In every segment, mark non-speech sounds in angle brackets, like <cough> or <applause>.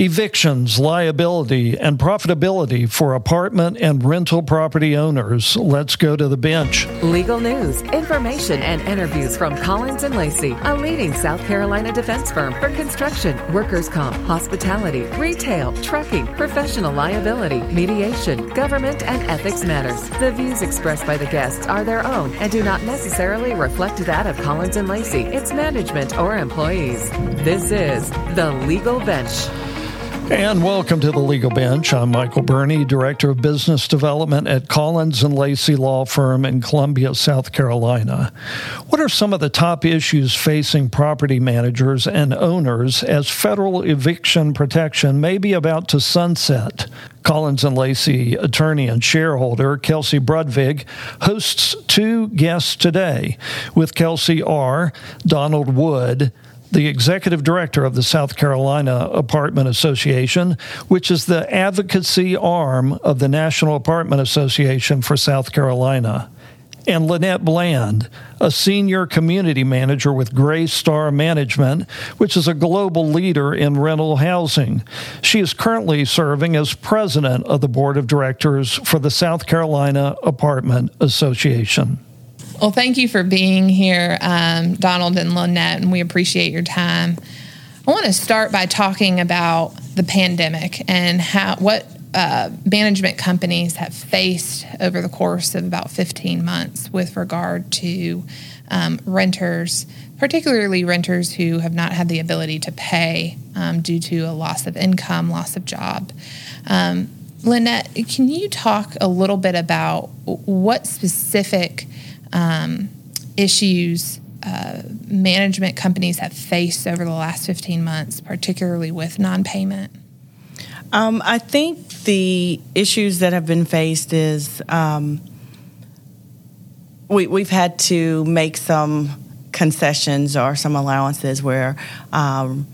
evictions, liability, and profitability for apartment and rental property owners. Let's go to the bench. Legal news, information, and interviews from Collins and Lacy, a leading South Carolina defense firm for construction, workers' comp, hospitality, retail, trucking, professional liability, mediation, government, and ethics matters. The views expressed by the guests are their own and do not necessarily reflect that of Collins and Lacy, its management, or employees. This is the Legal Bench. And welcome to the Legal Bench. I'm Michael Burney, Director of Business Development at Collins and Lacy Law Firm in Columbia, South Carolina. What are some of the top issues facing property managers and owners as federal eviction protection may be about to sunset? Collins and Lacy attorney and shareholder Kelsey Brudvig hosts two guests today. With Kelsey R. Donald Wood the executive director of the South Carolina Apartment Association, which is the advocacy arm of the National Apartment Association for South Carolina. And Lynette Bland, a senior community manager with Greystar Management, which is a global leader in rental housing. She is currently serving as president of the board of directors for the South Carolina Apartment Association. Well, thank you for being here, um, Donald and Lynette, and we appreciate your time. I want to start by talking about the pandemic and how what uh, management companies have faced over the course of about 15 months with regard to um, renters, particularly renters who have not had the ability to pay um, due to a loss of income, loss of job. Um, Lynette, can you talk a little bit about what specific um, issues uh, management companies have faced over the last 15 months, particularly with non payment? Um, I think the issues that have been faced is um, we, we've had to make some concessions or some allowances where um,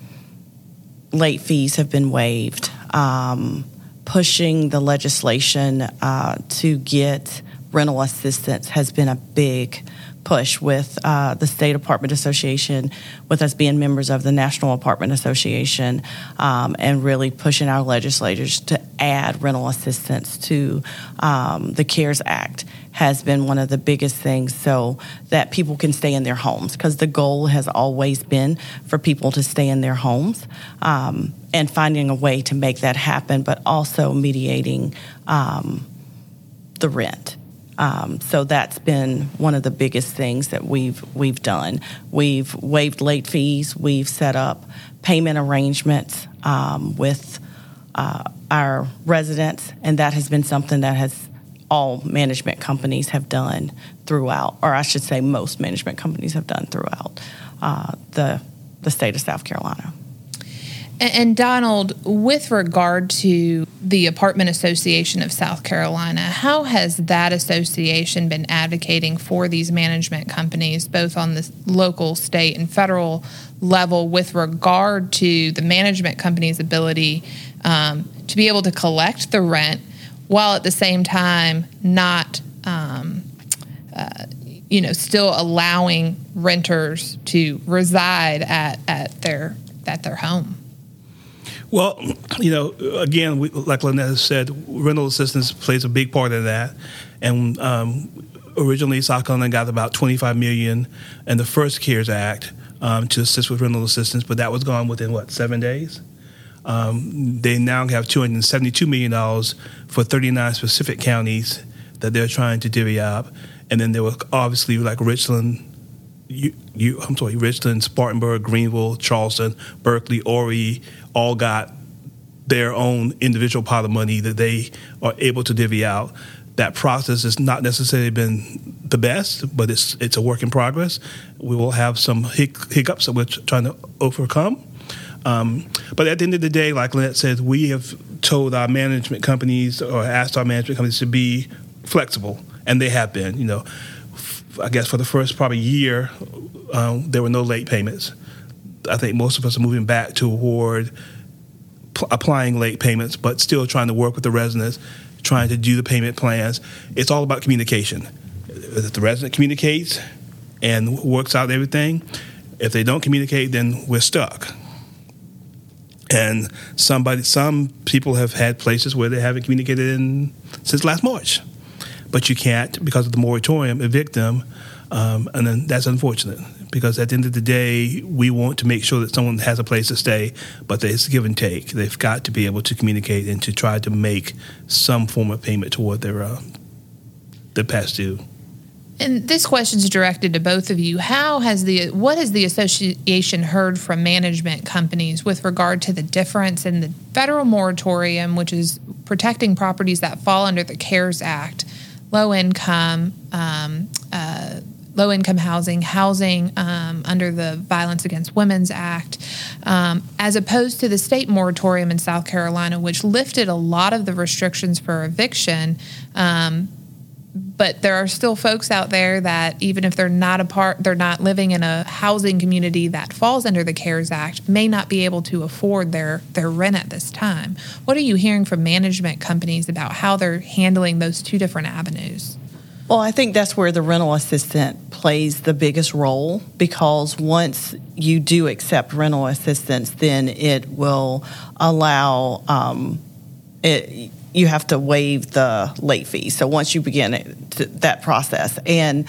late fees have been waived, um, pushing the legislation uh, to get rental assistance has been a big push with uh, the State Apartment Association, with us being members of the National Apartment Association, um, and really pushing our legislators to add rental assistance to um, the CARES Act has been one of the biggest things so that people can stay in their homes because the goal has always been for people to stay in their homes um, and finding a way to make that happen, but also mediating um, the rent. Um, so that's been one of the biggest things that we've we've done. We've waived late fees. We've set up payment arrangements um, with uh, our residents, and that has been something that has all management companies have done throughout, or I should say, most management companies have done throughout uh, the the state of South Carolina. And Donald, with regard to the Apartment Association of South Carolina, how has that association been advocating for these management companies, both on the local, state, and federal level, with regard to the management company's ability um, to be able to collect the rent while at the same time not, um, uh, you know, still allowing renters to reside at, at their at their home? Well, you know, again, we, like Lynette said, rental assistance plays a big part of that. And um, originally, South Carolina got about 25 million in the first CARES Act um, to assist with rental assistance, but that was gone within what seven days. Um, they now have 272 million dollars for 39 specific counties that they're trying to divvy up, and then there were obviously like Richland. You, you, I'm sorry, Richland, Spartanburg, Greenville, Charleston, Berkeley, Horry, all got their own individual pot of money that they are able to divvy out. That process has not necessarily been the best, but it's it's a work in progress. We will have some hic- hiccups that we're trying to overcome. Um, but at the end of the day, like Lynette said, we have told our management companies or asked our management companies to be flexible, and they have been. You know, I guess for the first probably year, um, there were no late payments. I think most of us are moving back toward p- applying late payments, but still trying to work with the residents, trying to do the payment plans. It's all about communication. If the resident communicates and works out everything, if they don't communicate, then we're stuck. And somebody, some people have had places where they haven't communicated in since last March, but you can't because of the moratorium evict them, um, and then that's unfortunate because at the end of the day, we want to make sure that someone has a place to stay, but it's give and take. They've got to be able to communicate and to try to make some form of payment toward their uh, their past due. And this question is directed to both of you. How has the what has the association heard from management companies with regard to the difference in the federal moratorium, which is protecting properties that fall under the CARES Act, low income, um, uh, low income housing, housing um, under the Violence Against Women's Act, um, as opposed to the state moratorium in South Carolina, which lifted a lot of the restrictions for eviction. Um, but there are still folks out there that even if they're not a part they're not living in a housing community that falls under the cares act may not be able to afford their their rent at this time. What are you hearing from management companies about how they're handling those two different avenues well, I think that's where the rental assistant plays the biggest role because once you do accept rental assistance, then it will allow um, it you have to waive the late fee. So once you begin it, that process, and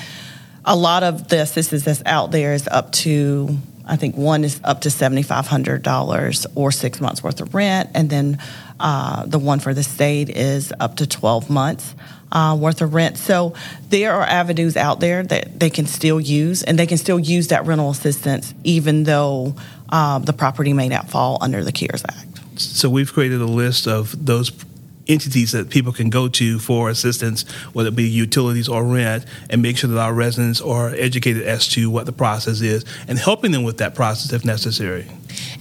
a lot of the assistance that's out there is up to I think one is up to seventy five hundred dollars or six months worth of rent, and then uh, the one for the state is up to twelve months. Uh, worth of rent. So there are avenues out there that they can still use, and they can still use that rental assistance even though uh, the property may not fall under the CARES Act. So we've created a list of those entities that people can go to for assistance, whether it be utilities or rent, and make sure that our residents are educated as to what the process is and helping them with that process if necessary.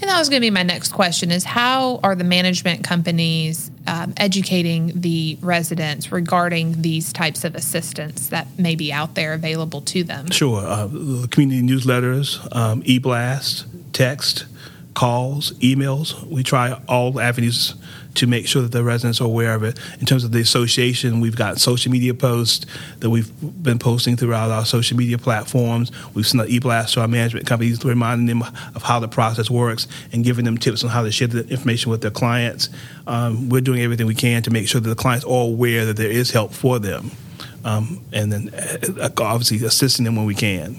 And that was going to be my next question: is how are the management companies um, educating the residents regarding these types of assistance that may be out there available to them? Sure, uh, community newsletters, um, e-blast, text, calls, emails. We try all avenues to make sure that the residents are aware of it. In terms of the association, we've got social media posts that we've been posting throughout our social media platforms. We've sent an e-blast to our management companies reminding them of how the process works and giving them tips on how to share the information with their clients. Um, we're doing everything we can to make sure that the clients are aware that there is help for them. Um, and then uh, obviously assisting them when we can.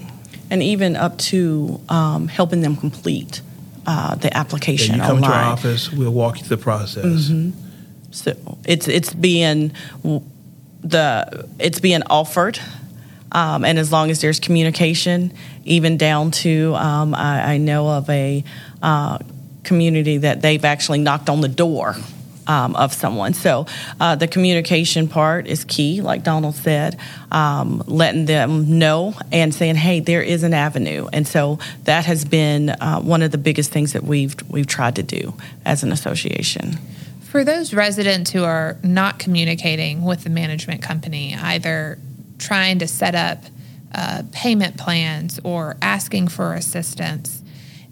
And even up to um, helping them complete uh, the application yeah, you come online. to our office, we'll walk you through the process. Mm-hmm. So it's it's being the it's being offered, um, and as long as there's communication, even down to um, I, I, know of a uh, community that they've actually knocked on the door um, of someone. So uh, the communication part is key, like Donald said, um, letting them know and saying, "Hey, there is an avenue." And so that has been uh, one of the biggest things that we've we've tried to do as an association. For those residents who are not communicating with the management company, either trying to set up uh, payment plans or asking for assistance,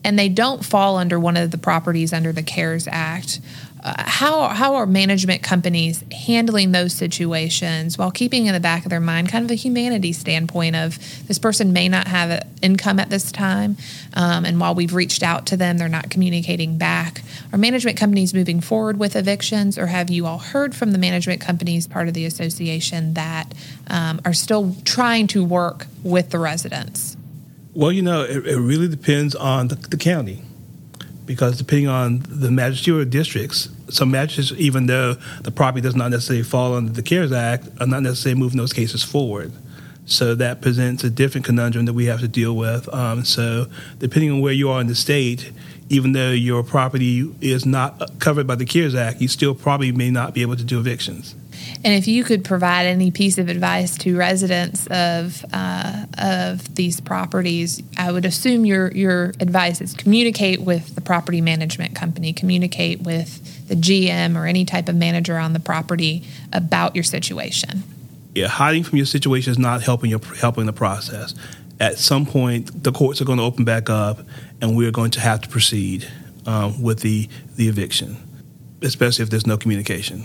and they don't fall under one of the properties under the CARES Act, how how are management companies handling those situations while keeping in the back of their mind kind of a humanity standpoint of this person may not have income at this time, um, and while we've reached out to them, they're not communicating back. Are management companies moving forward with evictions, or have you all heard from the management companies part of the association that um, are still trying to work with the residents? Well, you know, it, it really depends on the, the county because depending on the magisterial districts, some magistrates, even though the property does not necessarily fall under the CARES Act, are not necessarily moving those cases forward. So that presents a different conundrum that we have to deal with. Um, so depending on where you are in the state, even though your property is not covered by the CARES Act, you still probably may not be able to do evictions. And if you could provide any piece of advice to residents of uh, of these properties, I would assume your your advice is communicate with the property management company, communicate with the GM or any type of manager on the property about your situation. Yeah, hiding from your situation is not helping your helping the process. At some point, the courts are going to open back up, and we're going to have to proceed um, with the the eviction, especially if there's no communication.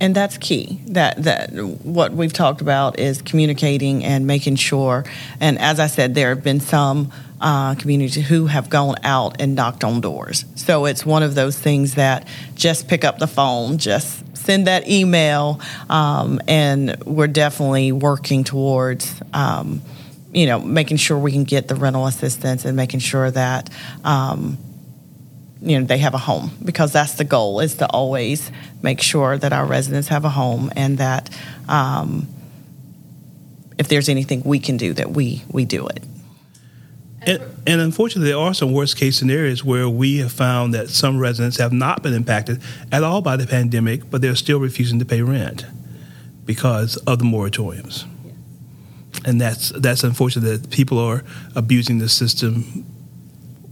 and that's key. That that what we've talked about is communicating and making sure. And as I said, there have been some uh, communities who have gone out and knocked on doors. So it's one of those things that just pick up the phone, just send that email, um, and we're definitely working towards. Um, you know, making sure we can get the rental assistance and making sure that um, you know they have a home because that's the goal is to always make sure that our residents have a home and that um, if there's anything we can do that we we do it and, and, unfortunately, there are some worst case scenarios where we have found that some residents have not been impacted at all by the pandemic, but they're still refusing to pay rent because of the moratoriums. And that's that's unfortunate that people are abusing the system.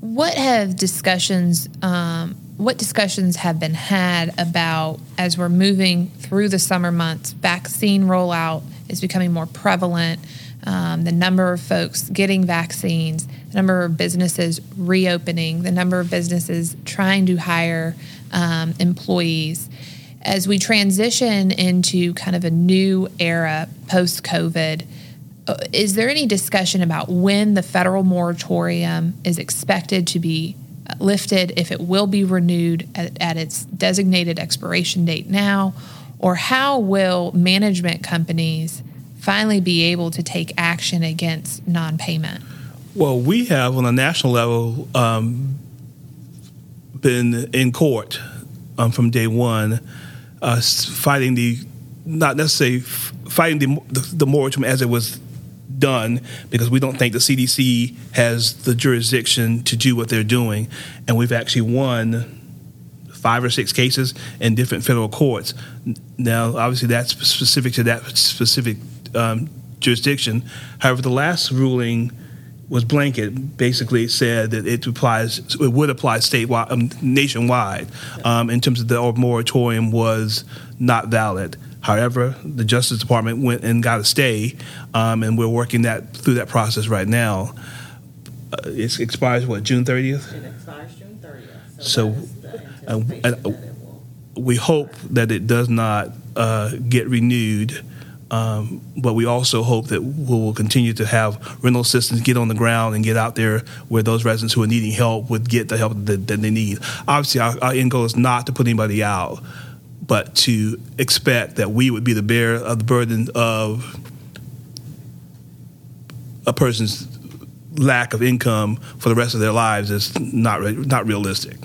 What have discussions um, what discussions have been had about as we're moving through the summer months vaccine rollout is becoming more prevalent um, the number of folks getting vaccines the number of businesses reopening the number of businesses trying to hire um, employees. As we transition into kind of a new era post covid is there any discussion about when the federal moratorium is expected to be lifted, if it will be renewed at, at its designated expiration date now, or how will management companies finally be able to take action against non payment? Well, we have on a national level um, been in court um, from day one, uh, fighting the not necessarily fighting the, the, the moratorium as it was done because we don't think the CDC has the jurisdiction to do what they're doing. And we've actually won five or six cases in different federal courts. Now, obviously, that's specific to that specific um, jurisdiction. However, the last ruling was blanket. Basically, said that it applies, it would apply statewide, um, nationwide, um, in terms of the moratorium was not valid. However, the Justice Department went and got a stay, um, and we're working that through that process right now. Uh, it expires what June thirtieth. It expires June thirtieth. So, so uh, uh, we hope that it does not uh, get renewed. Um, but we also hope that we will continue to have rental assistance get on the ground and get out there where those residents who are needing help would get the help that, that they need. Obviously, our, our end goal is not to put anybody out, but to expect that we would be the bearer of the burden of a person's lack of income for the rest of their lives is not not realistic.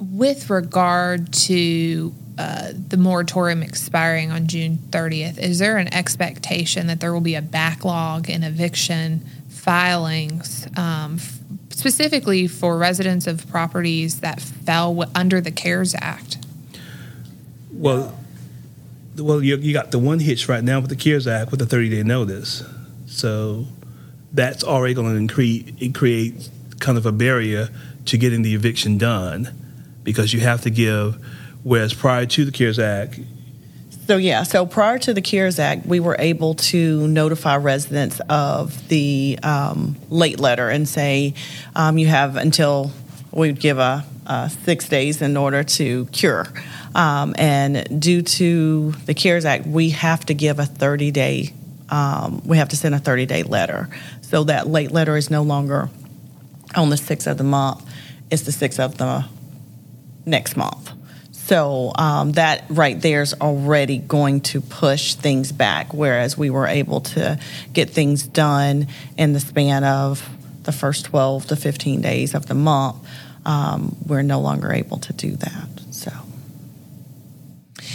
With regard to uh, the moratorium expiring on June 30th, is there an expectation that there will be a backlog in eviction filings, um, f- specifically for residents of properties that fell w- under the CARES Act? Well, well, you, you got the one hitch right now with the CARES Act with the 30 day notice. So that's already going to create, create kind of a barrier to getting the eviction done because you have to give, whereas prior to the CARES Act, so yeah, so prior to the CARES Act, we were able to notify residents of the um, late letter and say um, you have until we'd give a, a, six days in order to cure. Um, and due to the CARES Act, we have to give a 30 day, um, we have to send a 30 day letter. So that late letter is no longer on the 6th of the month, it's the 6th of the next month. So um, that right there is already going to push things back, whereas we were able to get things done in the span of the first 12 to 15 days of the month. Um, we're no longer able to do that.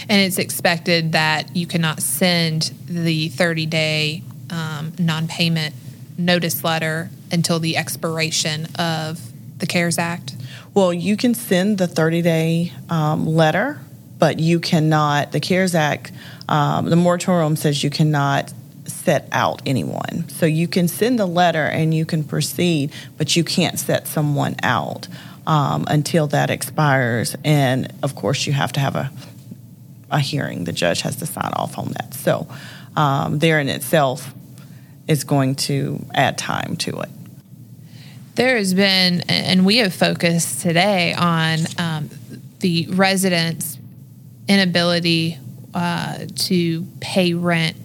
And it's expected that you cannot send the 30 day um, non payment notice letter until the expiration of the CARES Act? Well, you can send the 30 day um, letter, but you cannot, the CARES Act, um, the moratorium says you cannot set out anyone. So you can send the letter and you can proceed, but you can't set someone out um, until that expires. And of course, you have to have a a hearing. The judge has to sign off on that. So, um, there in itself is going to add time to it. There has been, and we have focused today on um, the residents' inability uh, to pay rent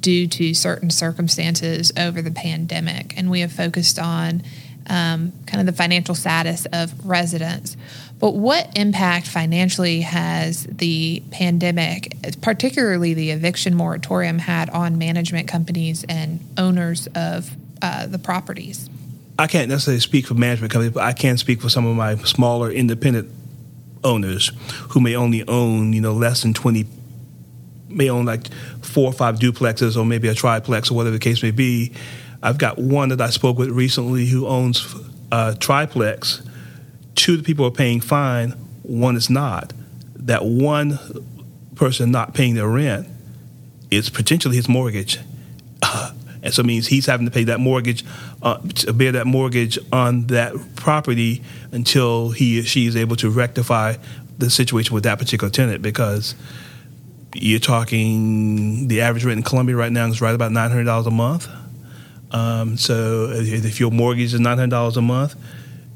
due to certain circumstances over the pandemic, and we have focused on um, kind of the financial status of residents. But what impact financially has the pandemic, particularly the eviction moratorium, had on management companies and owners of uh, the properties? I can't necessarily speak for management companies, but I can speak for some of my smaller independent owners who may only own, you know, less than 20, may own like four or five duplexes or maybe a triplex or whatever the case may be. I've got one that I spoke with recently who owns a triplex. Two of the people are paying fine, one is not. That one person not paying their rent is potentially his mortgage. Uh, <laughs> and so it means he's having to pay that mortgage, uh, bear that mortgage on that property until he or she is able to rectify the situation with that particular tenant because you're talking the average rent in Columbia right now is right about nine hundred dollars a month. Um, so if your mortgage is nine hundred dollars a month,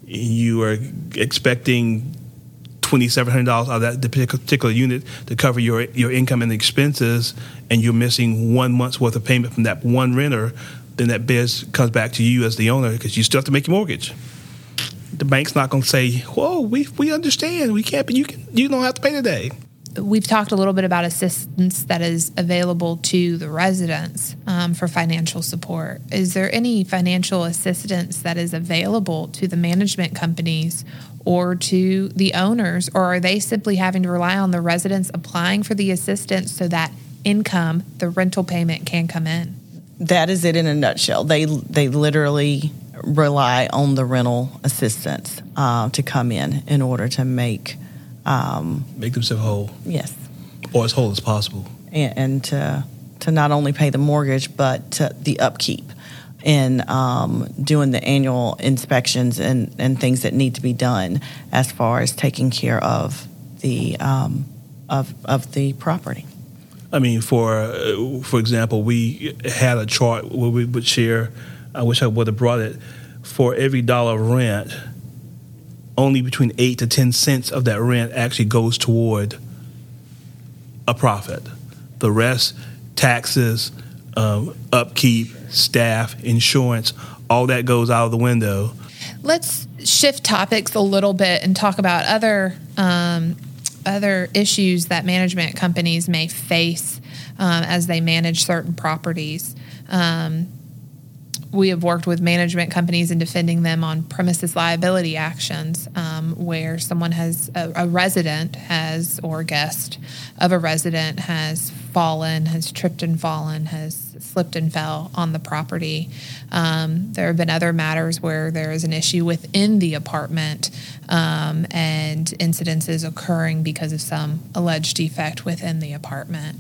you are expecting twenty seven hundred dollars out of that particular unit to cover your your income and expenses, and you're missing one month's worth of payment from that one renter, then that biz comes back to you as the owner because you still have to make your mortgage. The bank's not going to say, "Whoa, we we understand. We can't, but you can you don't have to pay today." We've talked a little bit about assistance that is available to the residents um, for financial support. Is there any financial assistance that is available to the management companies or to the owners, or are they simply having to rely on the residents applying for the assistance so that income, the rental payment, can come in? That is it in a nutshell. They they literally rely on the rental assistance uh, to come in in order to make um, make themselves whole. Yes, or as whole as possible, and, and to to not only pay the mortgage but the upkeep in um, doing the annual inspections and, and things that need to be done as far as taking care of the um, of of the property. I mean, for uh, for example, we had a chart where we would share. I wish I would have brought it. For every dollar of rent, only between eight to ten cents of that rent actually goes toward a profit. The rest, taxes, um, upkeep, staff, insurance, all that goes out of the window. Let's shift topics a little bit and talk about other um, other issues that management companies may face um, as they manage certain properties. Um, we have worked with management companies in defending them on premises liability actions um, where someone has a, a, resident has or guest of a resident has fallen has tripped and fallen has slipped and fell on the property. Um, there have been other matters where there is an issue within the apartment um, and incidences occurring because of some alleged defect within the apartment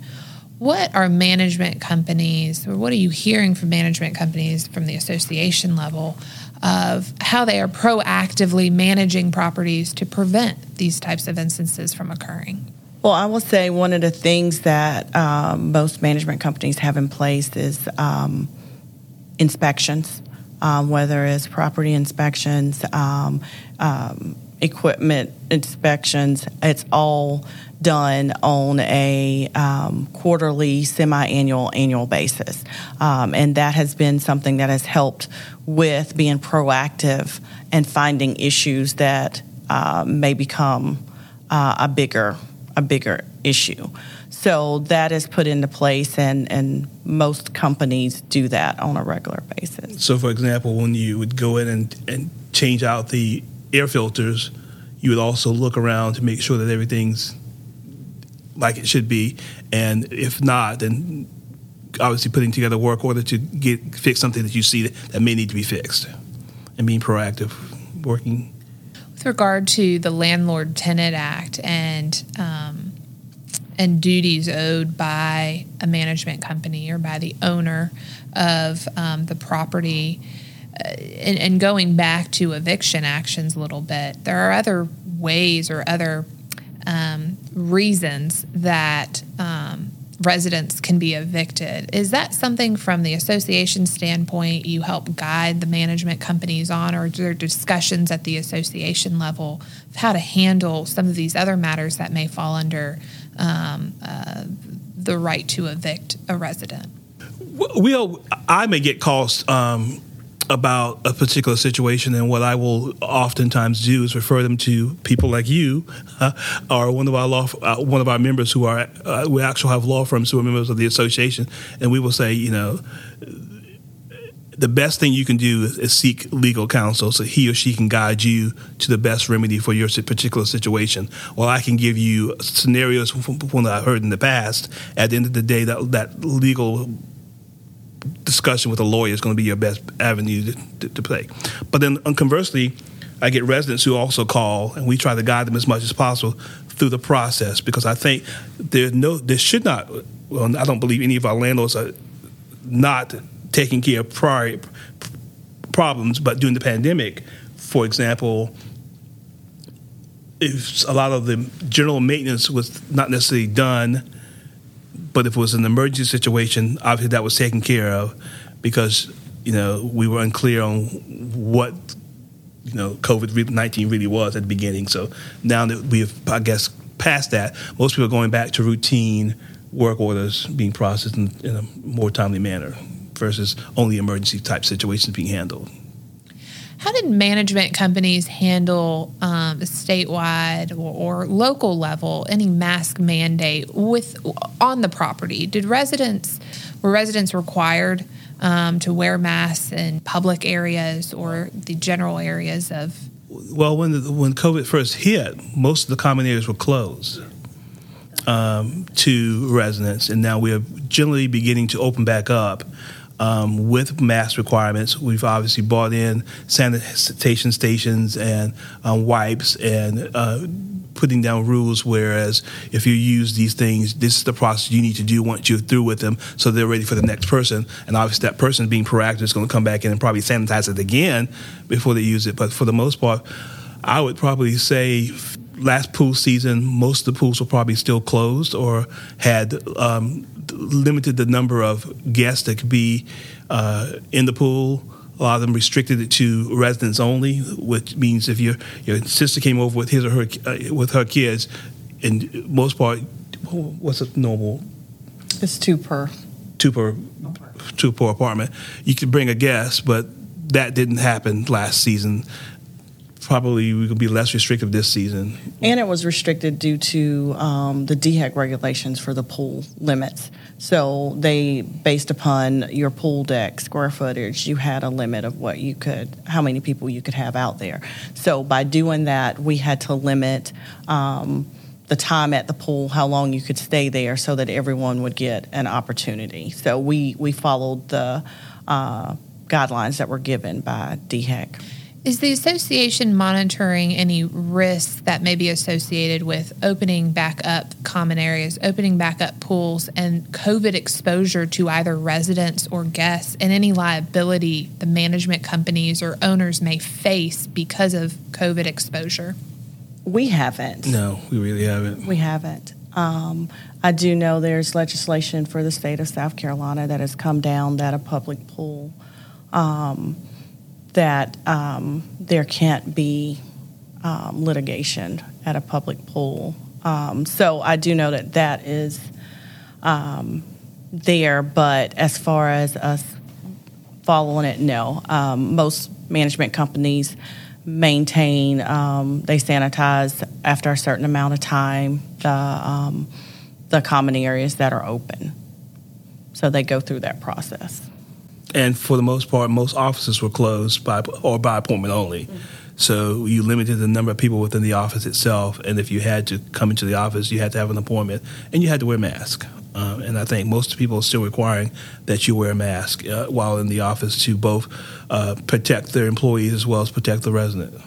what are management companies, or what are you hearing from management companies from the association level of how they are proactively managing properties to prevent these types of instances from occurring? Well, I will say one of the things that um, most management companies have in place is um, inspections, um, whether it's property inspections, um, um, equipment inspections. It's all done on a um, quarterly, semi-annual, annual basis, um, and that has been something that has helped with being proactive and finding issues that uh, may become uh, a bigger a bigger issue. So that is put into place, and, and most companies do that on a regular basis. So, for example, when you would go in and, and change out the air filters, you would also look around to make sure that everything's like it should be, and if not, then obviously putting together work order to get fix something that you see that, that may need to be fixed, and being proactive, working. With regard to the Landlord Tenant Act and um, and duties owed by a management company or by the owner of um, the property. Uh, and, and, going back to eviction actions a little bit, there are other ways or other um, reasons that um, residents can be evicted. Is that something from the association standpoint you help guide the management companies on, or are there discussions at the association level of how to handle some of these other matters that may fall under um, uh, the right to evict a resident? We, I may get calls um, about a particular situation, and what I will oftentimes do is refer them to people like you, uh, or one of our law, uh, one of our members who are uh, we actually have law firms who are members of the association, and we will say, you know, the best thing you can do is, is seek legal counsel, so he or she can guide you to the best remedy for your particular situation. Well, I can give you scenarios from what I've heard in the past. At the end of the day, that that legal discussion with a lawyer is going to be your best avenue to, to, to play. But then, conversely, I get residents who also call, and we try to guide them as much as possible through the process because I think there no there should not. Well, I don't believe any of our landlords are not taking care of prior problems, but during the pandemic, for example, if a lot of the general maintenance was not necessarily done but if it was an emergency situation, obviously that was taken care of because you know we were unclear on what you know COVID nineteen really was at the beginning. So now that we have, I guess, past that, most people are going back to routine work orders being processed in, in a more timely manner versus only emergency type situations being handled. How did management companies handle um, statewide or, or, local level any mask mandate with on the property? Did residents were residents required um, to wear masks in public areas or the general areas of? Well, when the, when COVID first hit, most of the common areas were closed um, to residents, and now we are generally beginning to open back up um, with mask requirements. We've obviously brought in sanitation stations and um, wipes and uh, putting down rules. Whereas if you use these things, this is the process you need to do once you're through with them, so they're ready for the next person. And obviously, that person being proactive is going to come back in and probably sanitize it again before they use it. But for the most part, I would probably say last pool season, most of the pools were probably still closed or had um, limited the number of guests that could be uh, in the pool. A lot of them restricted it to residents only, which means if your your sister came over with his or her uh, with her kids, in most part, what's a normal? It's two per. Two per, two per apartment. You could bring a guest, but that didn't happen last season probably we could be less restrictive this season. And it was restricted due to um, the DHEC regulations for the pool limits. So they, based upon your pool deck square footage, you had a limit of what you could, how many people you could have out there. So by doing that, we had to limit. Um, the time at the pool, how long you could stay there, so that everyone would get an opportunity. So we we followed the uh, guidelines that were given by DHEC. Is the association monitoring any risks that may be associated with opening back up common areas, opening back up pools, and COVID exposure to either residents or guests, and any liability the management companies or owners may face because of COVID exposure? We haven't. No, we really haven't. We haven't. Um, I do know there's legislation for the state of South Carolina that has come down that a public pool. Um, that um, there can't be um, litigation at a public pool. Um, so I do know that that is um, there, but as far as us following it, no. Um, most management companies maintain, um, they sanitize after a certain amount of time the, the common areas that are open. So they go through that process and for the most part, most offices were closed by or by appointment only. Mm-hmm. So you limited the number of people within the office itself, and if you had to come into the office, you had to have an appointment, and you had to wear a mask. Um, and I think most people are still requiring that you wear a mask uh, while in the office to both uh, protect their employees as well as protect the resident.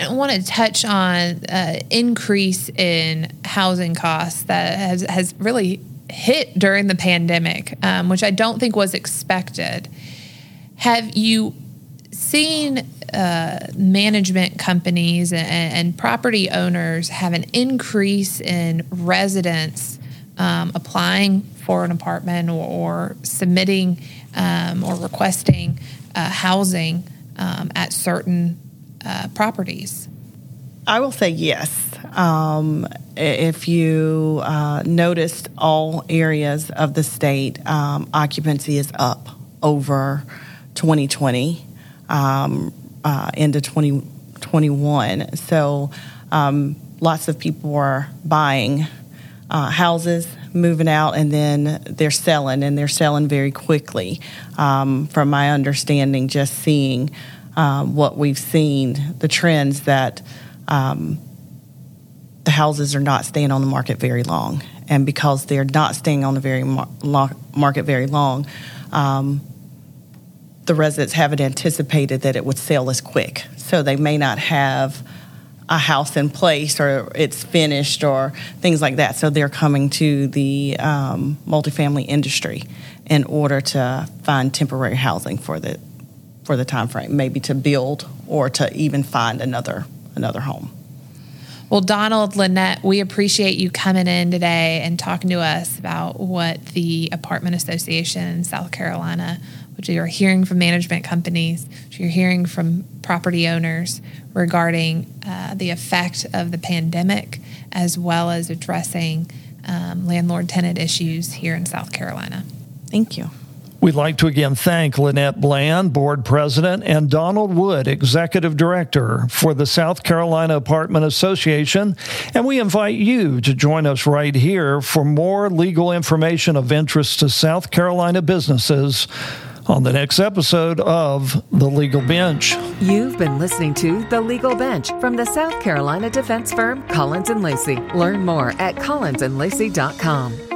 I want to touch on uh, increase in housing costs that has has really hit during the pandemic, um, which I don't think was expected. Have you seen uh, management companies and, and, property owners have an increase in residents um, applying for an apartment or, or submitting um, or requesting uh, housing um, at certain uh, properties? I will say yes. Um, if you uh, noticed all areas of the state, um, occupancy is up over 2020 um, uh, into 2021. So um, lots of people are buying uh, houses, moving out, and then they're selling, and they're selling very quickly. Um, from my understanding, just seeing um, what we've seen, the trends that um, the houses are not staying on the market very long. And because they're not staying on the very mar- market very long, um, the residents haven't anticipated that it would sell as quick. So they may not have a house in place or it's finished or things like that. So they're coming to the um, multifamily industry in order to find temporary housing for the for the time frame, maybe to build or to even find another another home. Well, Donald, Lynette, we appreciate you coming in today and talking to us about what the Apartment Association in South Carolina, which you're hearing from management companies, which you're hearing from property owners regarding uh, the effect of the pandemic, as well as addressing um, landlord tenant issues here in South Carolina. Thank you. We'd like to again thank Lynette Bland, Board President, and Donald Wood, Executive Director for the South Carolina Apartment Association. And we invite you to join us right here for more legal information of interest to South Carolina businesses on the next episode of The Legal Bench. You've been listening to The Legal Bench from the South Carolina defense firm Collins and Lacy. Learn more at collinsandlacy.com.